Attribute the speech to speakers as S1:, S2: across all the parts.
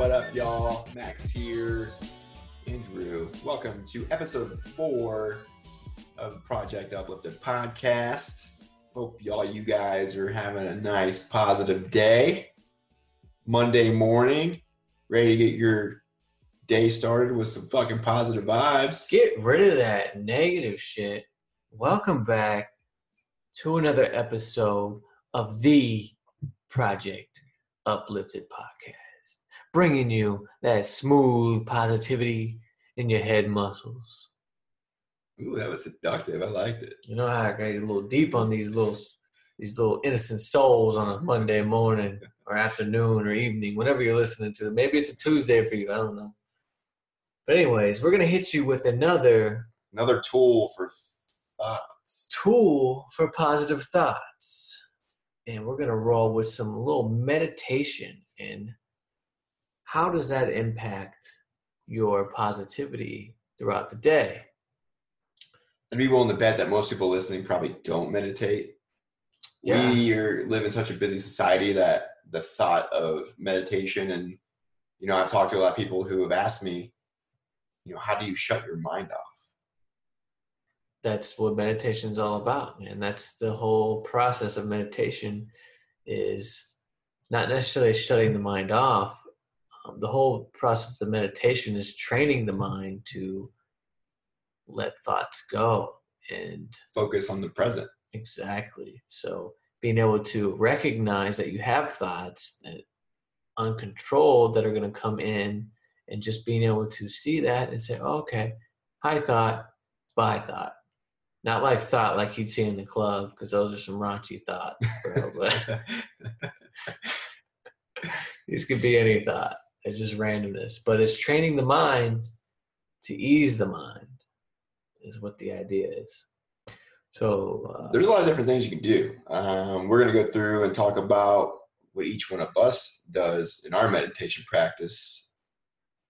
S1: What up, y'all? Max here. Andrew. Welcome to episode four of Project Uplifted podcast. Hope y'all, you guys are having a nice, positive day. Monday morning, ready to get your day started with some fucking positive vibes.
S2: Get rid of that negative shit. Welcome back to another episode of the Project Uplifted podcast, bringing you that smooth positivity in your head muscles.
S1: Ooh, that was seductive. I liked it.
S2: You know how I got a little deep on these little these little innocent souls on a Monday morning or afternoon or evening, whenever you're listening to it. Maybe it's a Tuesday for you. I don't know. But anyways, we're gonna hit you with another
S1: Another tool for thoughts.
S2: tool for positive thoughts. And we're gonna roll with some little meditation and how does that impact your positivity throughout the day?
S1: I'd be willing to bet that most people listening probably don't meditate.
S2: Yeah.
S1: We are, live in such a busy society that the thought of meditation and you know, I've talked to a lot of people who have asked me, you know, how do you shut your mind off?
S2: that's what meditation is all about and that's the whole process of meditation is not necessarily shutting the mind off um, the whole process of meditation is training the mind to let thoughts go and
S1: Focus on the present.
S2: exactly. So being able to recognize that you have thoughts that uncontrolled that are going to come in and just being able to see that and say oh, okay. High thought bye thought. Not like thought like you'd see in the club because those are some raunchy thoughts bro but these could be any thought it's just randomness but it's training the mind to ease the mind is what the idea is so uh,
S1: There's a lot of different things you can do. Um, we're going to go through and talk about what each one of us does in our meditation practice,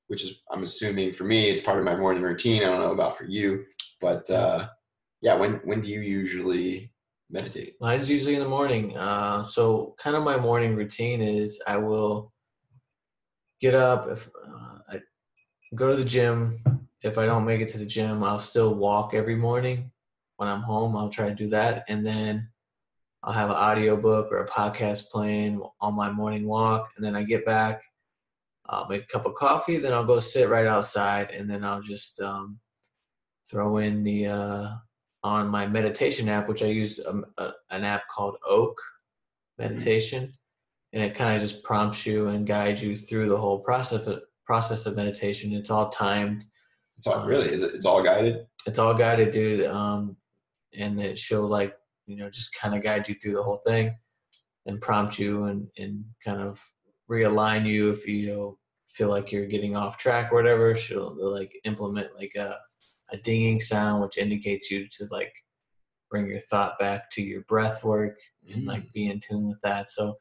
S1: which is, I'm assuming for me, it's part of my morning routine. I don't know about for you, but uh, yeah, when when do you usually meditate?
S2: Mine's usually in the morning. Uh, so, kind of my morning routine is I will get up. If uh, I go to the gym, if I don't make it to the gym, I'll still walk every morning. When I'm home, I'll try to do that, and then I'll have an audiobook or a podcast playing on my morning walk, and then I get back. I'll make a cup of coffee, then I'll go sit right outside, and then I'll just um, throw in the uh, on my meditation app, which I use um, a, an app called Oak Meditation, and it kind of just prompts you and guides you through the whole process of, process of meditation. It's all timed.
S1: It's all really is it? It's all guided.
S2: It's all guided, dude. Um, and it show like you know just kind of guide you through the whole thing and prompt you and and kind of realign you if you know, feel like you're getting off track or whatever. She'll like implement like a a dinging sound which indicates you to like bring your thought back to your breath work and like be in tune with that. So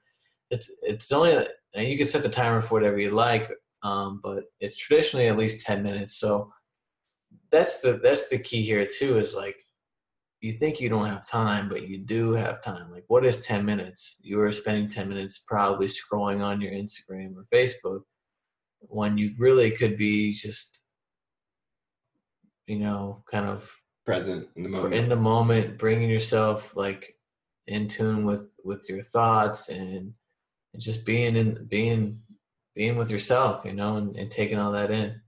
S2: it's it's only and you can set the timer for whatever you like, um, but it's traditionally at least ten minutes. So that's the that's the key here too. Is like you think you don't have time, but you do have time. Like what is ten minutes? You are spending ten minutes probably scrolling on your Instagram or Facebook when you really could be just you know kind of
S1: Present in the moment.
S2: in the moment bringing yourself like in tune with with your thoughts and, and just being in being being with yourself you know and, and taking all that in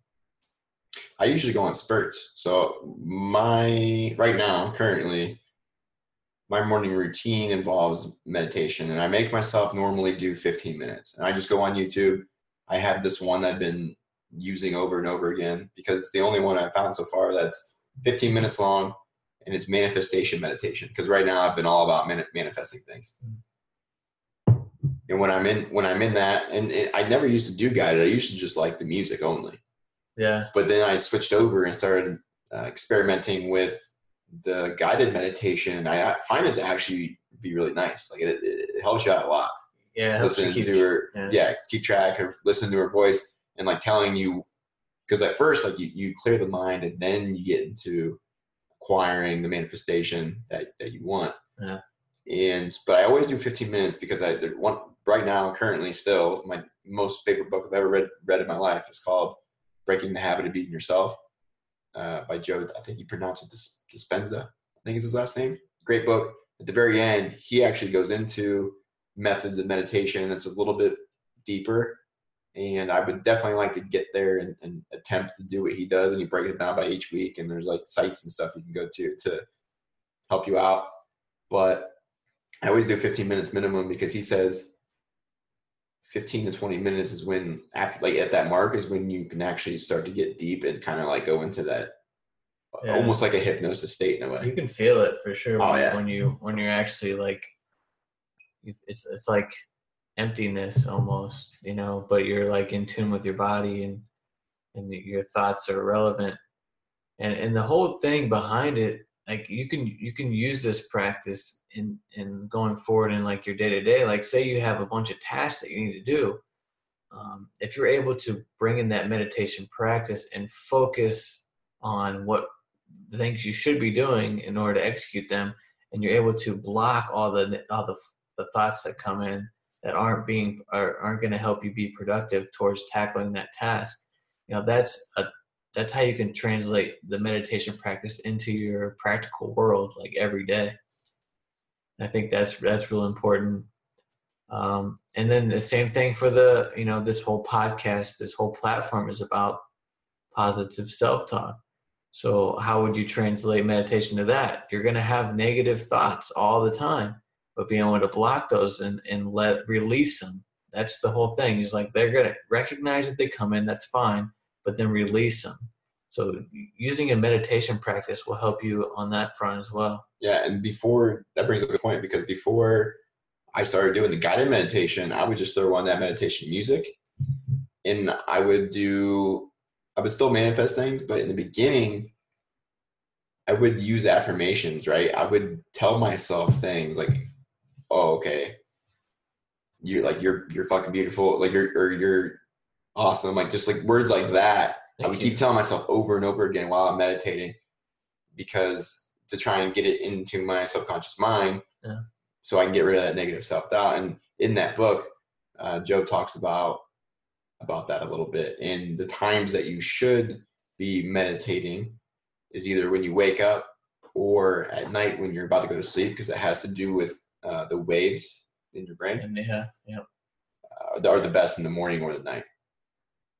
S1: I usually go on spurts. So my right now, currently, my morning routine involves meditation, and I make myself normally do 15 minutes. And I just go on YouTube. I have this one that I've been using over and over again because it's the only one I've found so far that's 15 minutes long, and it's manifestation meditation. Because right now I've been all about manifesting things. Mm. And when I'm in when I'm in that, and it, I never used to do guided. I used to just like the music only
S2: yeah
S1: but then I switched over and started uh, experimenting with the guided meditation, and I find it to actually be really nice. Like it, it helps you out a lot.
S2: yeah it helps
S1: Listening
S2: keep-
S1: to her,
S2: yeah.
S1: yeah. keep track of listening to her voice, and like telling you, because at first, like you, you clear the mind, and then you get into acquiring the manifestation that that you want.
S2: Yeah.
S1: And but I always do 15 minutes because I one right now currently still my most favorite book I've ever read read in my life. is called Breaking the Habit of Beating Yourself uh, by Joe. I think he pronounced it Dispenza. I think is his last name. Great book. At the very end, he actually goes into methods of meditation that's a little bit deeper. And I would definitely like to get there and, and attempt to do what he does. And he breaks it down by each week. And there's like sites and stuff you can go to to help you out. But I always do 15 minutes minimum because he says 15 to 20 minutes is when after like at that mark is when you can actually start to get deep and kind of like go into that yeah. almost like a hypnosis state in a way.
S2: You can feel it for sure oh, when, yeah. when you when you're actually like it's it's like emptiness almost, you know, but you're like in tune with your body and and your thoughts are relevant. And and the whole thing behind it, like you can you can use this practice in in going forward in like your day to day. Like say you have a bunch of tasks that you need to do. Um, if you're able to bring in that meditation practice and focus on what things you should be doing in order to execute them, and you're able to block all the all the the thoughts that come in that aren't being are, aren't going to help you be productive towards tackling that task you know that's a that's how you can translate the meditation practice into your practical world like every day i think that's that's real important. Um, and then the same thing for the you know this whole podcast this whole platform is about positive self-talk. So how would you translate meditation to that? You're going to have negative thoughts all the time but being able to block those and, and let release them that's the whole thing. He's like they're going to recognize that they come in that's fine but then release them so using a meditation practice will help you on that front as well
S1: yeah and before that brings up a point because before i started doing the guided meditation i would just throw on that meditation music and i would do i would still manifest things but in the beginning I would use affirmations, right? I would tell myself things like, oh, okay, you like you're you're fucking beautiful, like you're or you're awesome, like just like words like that. Thank I would you. keep telling myself over and over again while I'm meditating because to try and get it into my subconscious mind yeah. so I can get rid of that negative self doubt. And in that book, uh, Joe talks about about that a little bit. And the times that you should be meditating is either when you wake up or at night when you're about to go to sleep because it has to do with uh, the waves in your brain.
S2: And yeah, yeah.
S1: Uh, are the best in the morning or the night.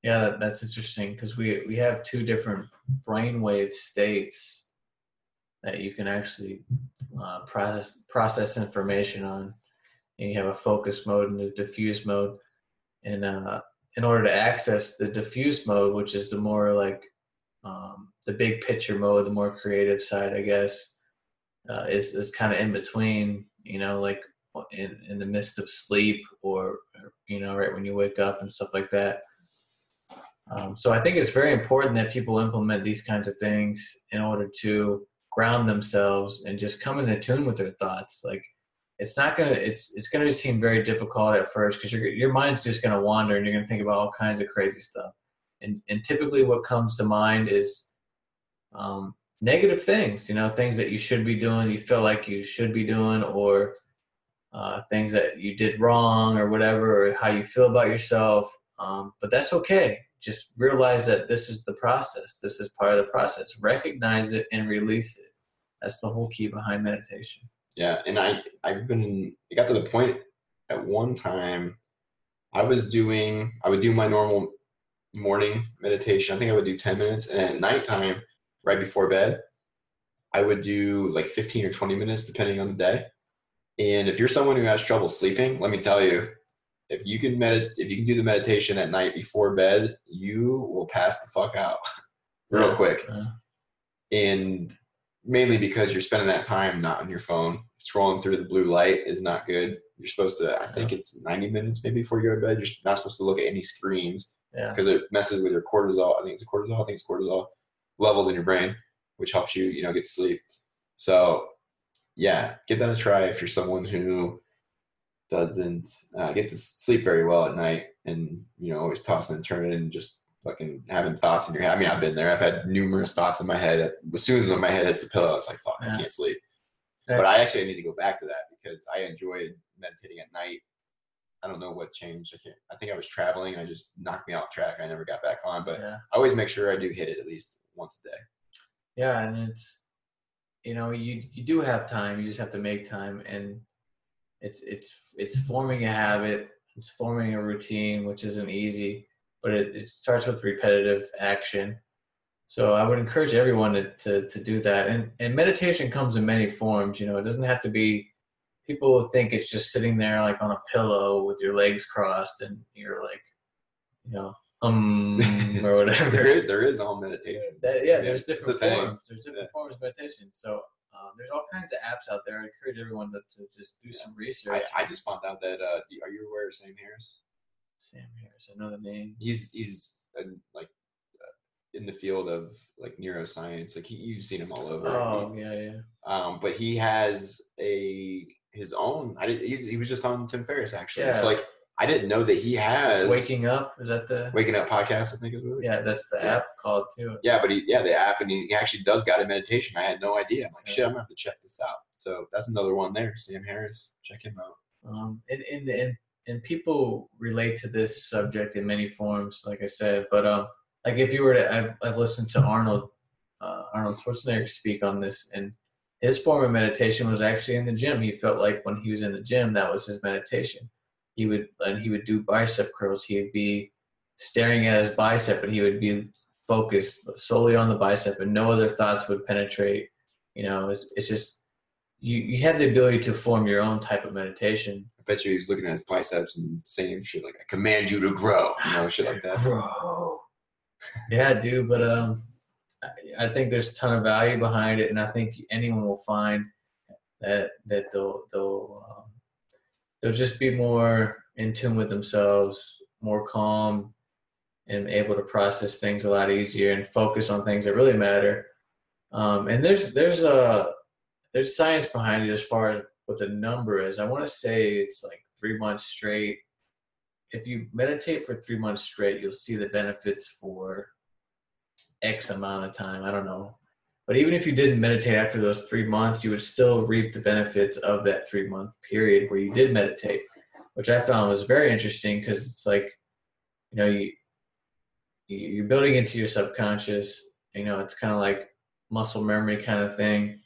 S2: Yeah, that's interesting because we we have two different brainwave states that you can actually uh, process process information on. And you have a focus mode and a diffuse mode, and uh, in order to access the diffuse mode, which is the more like um, the big picture mode, the more creative side, I guess, uh, is is kind of in between. You know, like in in the midst of sleep, or, or you know, right when you wake up and stuff like that. Um, so I think it's very important that people implement these kinds of things in order to ground themselves and just come into tune with their thoughts. Like it's not gonna it's it's gonna seem very difficult at first because your your mind's just gonna wander and you're gonna think about all kinds of crazy stuff. And and typically what comes to mind is um, negative things, you know, things that you should be doing, you feel like you should be doing, or uh, things that you did wrong, or whatever, or how you feel about yourself. Um, but that's okay. Just realize that this is the process. This is part of the process. Recognize it and release it. That's the whole key behind meditation.
S1: Yeah, and I I've been it got to the point at one time I was doing I would do my normal morning meditation. I think I would do 10 minutes and at nighttime right before bed. I would do like 15 or 20 minutes depending on the day. And if you're someone who has trouble sleeping, let me tell you, if you can medit if you can do the meditation at night before bed, you will pass the fuck out real yeah. quick. Yeah. And mainly because you're spending that time not on your phone. Scrolling through the blue light is not good. You're supposed to I think yeah. it's 90 minutes maybe before you go to bed. You're not supposed to look at any screens because it messes with your cortisol. I think it's cortisol. I think it's cortisol levels in your brain, which helps you, you know, get to sleep. So yeah, give that a try if you're someone who doesn't uh, get to sleep very well at night and, you know, always tossing and turning and just fucking having thoughts in your head. I mean, I've been there. I've had numerous thoughts in my head. As soon as my head hits the pillow, it's like, fuck, yeah. I can't sleep. But I actually need to go back to that because I enjoyed meditating at night I don't know what changed. I can't. I think I was traveling. and I just knocked me off track. I never got back on. But
S2: yeah.
S1: I always make sure I do hit it at least once a day.
S2: Yeah, and it's you know you you do have time. You just have to make time, and it's it's it's forming a habit. It's forming a routine, which isn't easy, but it, it starts with repetitive action. So I would encourage everyone to, to to do that. And and meditation comes in many forms. You know, it doesn't have to be. People think it's just sitting there like on a pillow with your legs crossed, and you're like, you know, um or whatever.
S1: there, is, there is all meditation.
S2: That, yeah,
S1: Yeah,
S2: there's different
S1: thing.
S2: forms. There's different forms of meditation. So um, there's all kinds of apps out there. I encourage everyone to, to just do some research.
S1: I, I just found out that uh, are you aware of Sam Harris?
S2: Sam Harris, I know the name.
S1: He's he's uh, like uh, in the field of like neuroscience. Like he, you've seen him all over.
S2: Oh yeah, yeah.
S1: Um, but he has a his own. I did. He's, he was just on Tim Ferriss actually.
S2: Yeah.
S1: So like I didn't know that he has
S2: It's waking up. Is that the?
S1: Waking Up podcast. I think is what.
S2: Yeah, that's the
S1: Yeah.
S2: app called too.
S1: Yeah, but he yeah the app and he, he actually does guided meditation. I had no idea. I'm like
S2: Yeah.
S1: shit. I'm gonna have to check this out. So that's another one there. Sam Harris. Check him out.
S2: Um, and, and and and people relate to this subject in many forms, like I said. But um, like if you were to, I've I've listened to Arnold uh, Arnold Schwarzenegger speak on this, and his form of meditation was actually in the gym. He felt like when he was in the gym, that was his meditation. He would and he would do bicep curls. He would be staring at his bicep, and he would be focused solely on the bicep, and no other thoughts would penetrate. You know, it's it's just you you have the ability to form your own type of meditation.
S1: I bet you he was looking at his biceps and saying shit like "I command you to grow," you know, shit like that.
S2: Bro. Yeah, dude, but um, I, I think there's a ton of value behind it, and I think anyone will find that that they'll they'll um, they'll just be more in tune with themselves, more calm, and able to process things a lot easier and focus on things that really matter. Um, and there's there's a there's science behind it as far as what the number is. I want to say it's like three months straight if you meditate for three months straight, you'll see the benefits for X amount of time. I don't know. But even if you didn't meditate after those three months, you would still reap the benefits of that three month period where you did meditate, which I found was very interesting because it's like, you know, you, you- you're building into your subconscious. You know, it's kind of like muscle memory kind of thing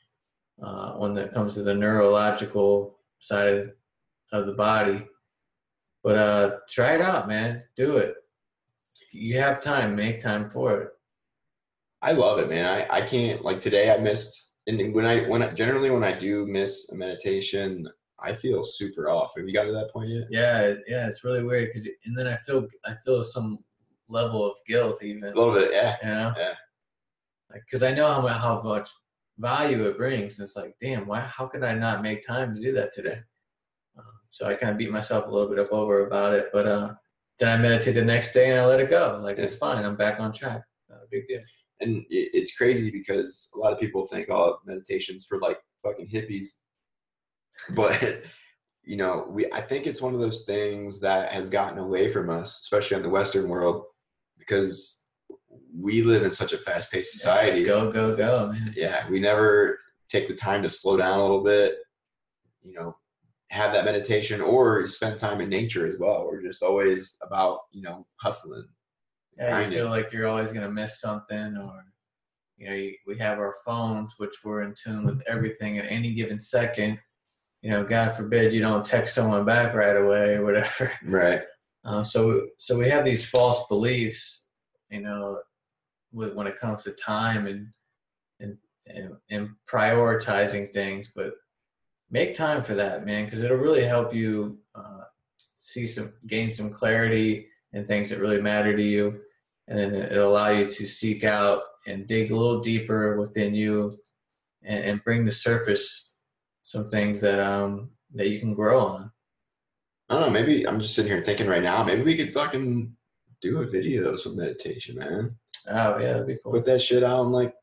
S2: uh, when it comes to the neurological side of, of the body. But uh, try it out, man. Do it. You have time. Make time for it.
S1: I love it, man. I, I can't like today. I missed, and when I when I, generally when I do miss a meditation, I feel super off. Have you got to that point yet?
S2: Yeah, yeah. It's really weird because, and then I feel, I feel some level of guilt, even.
S1: A little bit, yeah.
S2: You know.
S1: Yeah.
S2: Because I know how much, how much value it brings. It's like, damn, why? How could I not make time to do that today? Um, so I kind of beat myself a little bit up over about it, but uh, then I meditate the next day and I let it go. Like it's fine. I'm back on track. Not a big deal.
S1: And it, it's crazy because a lot of people think, oh, meditation's for like fucking hippies, but you know, we I think it's one of those things that has gotten away from us, especially in the Western world, because we live in such a fast-paced society.
S2: Yeah, go, go, go, man.
S1: yeah, we never take the time to slow down a little bit, you know, have that meditation or spend time in nature as well. We're just always about, you know, hustling.
S2: Yeah, you feel like you're always gonna miss something, or you know, you, we have our phones, which we're in tune with everything at any given second. You know, God forbid you don't text someone back right away or whatever.
S1: Right.
S2: Uh, so, so we have these false beliefs, you know, with, when it comes to time and and and, and prioritizing things. But make time for that, man, because it'll really help you uh, see some, gain some clarity and things that really matter to you, and then it'll allow you to seek out and dig a little deeper within you, and, and bring to surface some things that um that you can grow on.
S1: I don't know. Maybe I'm just sitting here thinking right now, maybe we could fucking do a video of some meditation, man.
S2: Oh yeah, that'd be cool.
S1: Put that shit out on like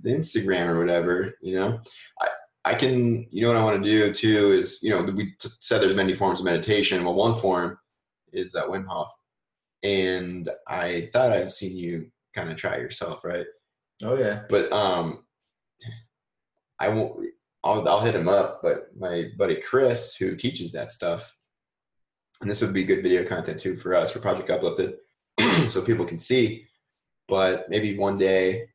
S1: the Instagram or whatever, you know? I, I can, you know what I want to do too is, you know, we t- said there's many forms of meditation. Well, one form is that Wim Hof. And I thought I've seen you kind of try yourself, right?
S2: Oh yeah.
S1: But um, I won't. I'll, I'll hit him up. But my buddy Chris, who teaches that stuff, and this would be good video content too for us for Project Uplifted, so people can see. But maybe one day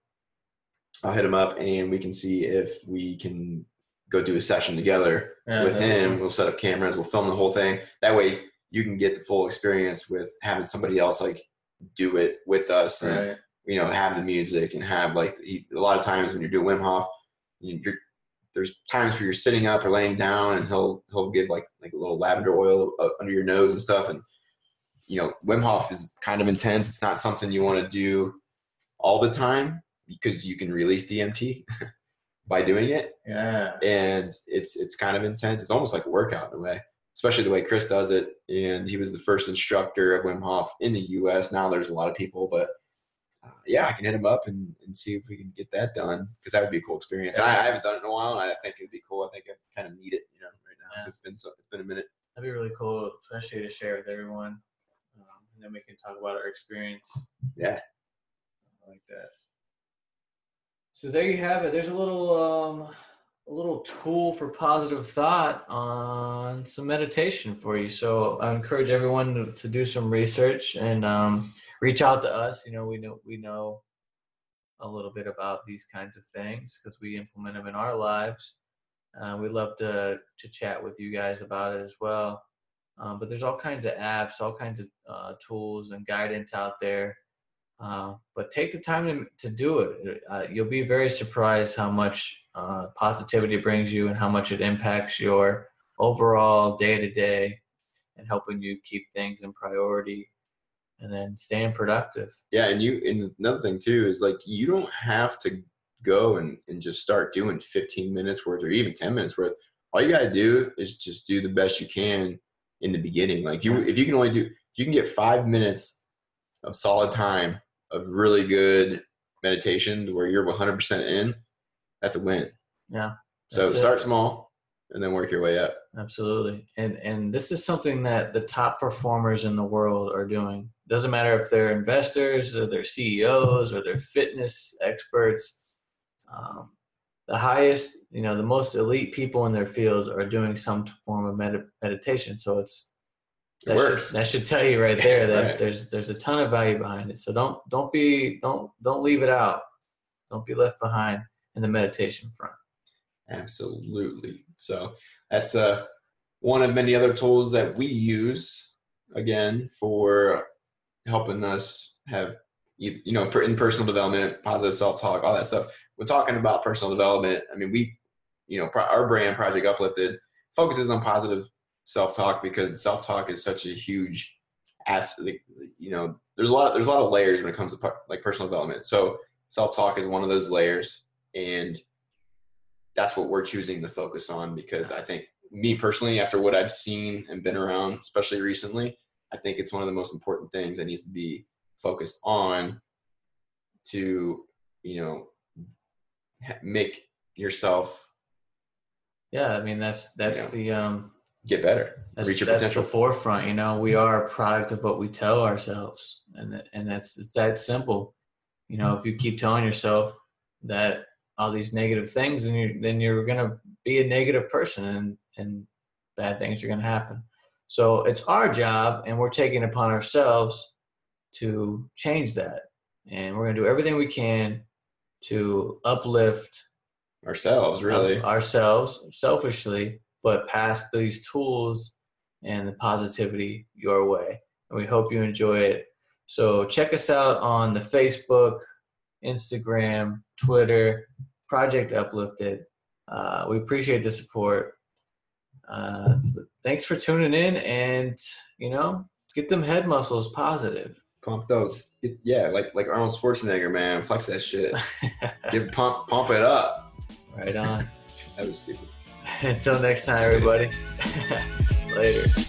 S1: I'll hit him up and we can see if we can go do a session together
S2: Yeah,
S1: with him.
S2: be-
S1: We'll set up cameras. We'll film the whole thing. That way, you can get the full experience with having somebody else like do it with us, and
S2: Right.
S1: you know, have the music and have like a lot of times when you're doing Wim Hof, you- there's times where you're sitting up or laying down, and he'll he'll give like like a little lavender oil uh, under your nose and stuff, and you know, Wim Hof is kind of intense. It's not something you want to do all the time because you can release DMT by doing it
S2: Yeah.
S1: and it's it's kind of intense. It's almost like a workout in a way, especially the way Chris does it. And he was the first instructor of Wim Hof in the U.S. Now there's a lot of people, but uh, yeah, I can hit him up and, and see if we can get that done because that would be a cool experience. And I, I haven't done it in a while, and I think it'd be cool. I think I kind of need it, you know, right now.
S2: Yeah.
S1: It's been so, it's been a minute.
S2: That'd be really cool, especially to share with everyone. Um, and then we can talk about our experience.
S1: Yeah.
S2: I like that. So there you have it. There's a little um, a little tool for positive thought on some meditation for you. So I encourage everyone to, to do some research and um, reach out to us. You know, we know we know a little bit about these kinds of things because we implement them in our lives. Uh, we'd love to to chat with you guys about it as well. Um, but there's all kinds of apps, all kinds of uh, tools and guidance out there. Uh, but take the time to, to do it. Uh, you'll be very surprised how much uh, positivity it brings you and how much it impacts your overall day to day and helping you keep things in priority and then staying productive.
S1: Yeah, and you and another thing too is like you don't have to go and, and just start doing 15 minutes worth or even 10 minutes worth. All you gotta do is just do the best you can in the beginning. Like you if you can only do you can get five minutes of solid time of really good meditation to where you're 100% in, that's a win.
S2: Yeah,
S1: So
S2: that's it.
S1: start small and then work your way up.
S2: Absolutely. And and this is something that the top performers in the world are doing. Doesn't matter if they're investors or they're CEOs or they're fitness experts. Um, the highest, you know, the most elite people in their fields are doing some form of med- meditation. So it's
S1: It
S2: that
S1: works.
S2: Should, that should tell you right there that
S1: Right.
S2: there's there's a ton of value behind it. So don't don't be don't don't leave it out. Don't be left behind in the meditation front.
S1: Absolutely. So that's uh, one of many other tools that we use again for helping us have you you know in personal development, positive self talk, all that stuff. We're talking about personal development. I mean, we you know our brand Project Uplifted focuses on positive self talk because self talk is such a huge aspect. You know, there's a lot there's a lot of layers when it comes to like personal development. So self talk is one of those layers, and that's what we're choosing to focus on because I think me personally, after what I've seen and been around, especially recently, I think it's one of the most important things that needs to be focused on to, you know, make yourself
S2: Yeah, I mean that's that's the um
S1: get better,
S2: that's,
S1: reach your
S2: that's
S1: potential.
S2: the forefront. You know, we are a product of what we tell ourselves, and and that's it's that simple. You know, if you keep telling yourself that all these negative things, and you then you're gonna be a negative person, and and bad things are gonna happen. So it's our job, and we're taking it upon ourselves to change that, and we're gonna do everything we can to uplift
S1: Ourselves, really.
S2: ourselves selfishly, but pass these tools and the positivity your way. And we hope you enjoy it. So check us out on the Facebook, Instagram, Twitter, Project Uplifted. Uh, we appreciate the support. Uh, thanks for tuning in and, you know, get them head muscles positive.
S1: Pump those. Get- yeah, like like Arnold Schwarzenegger, man. Flex that shit. Give pump pump it up.
S2: right on.
S1: That was stupid.
S2: Until next time, everybody. Later.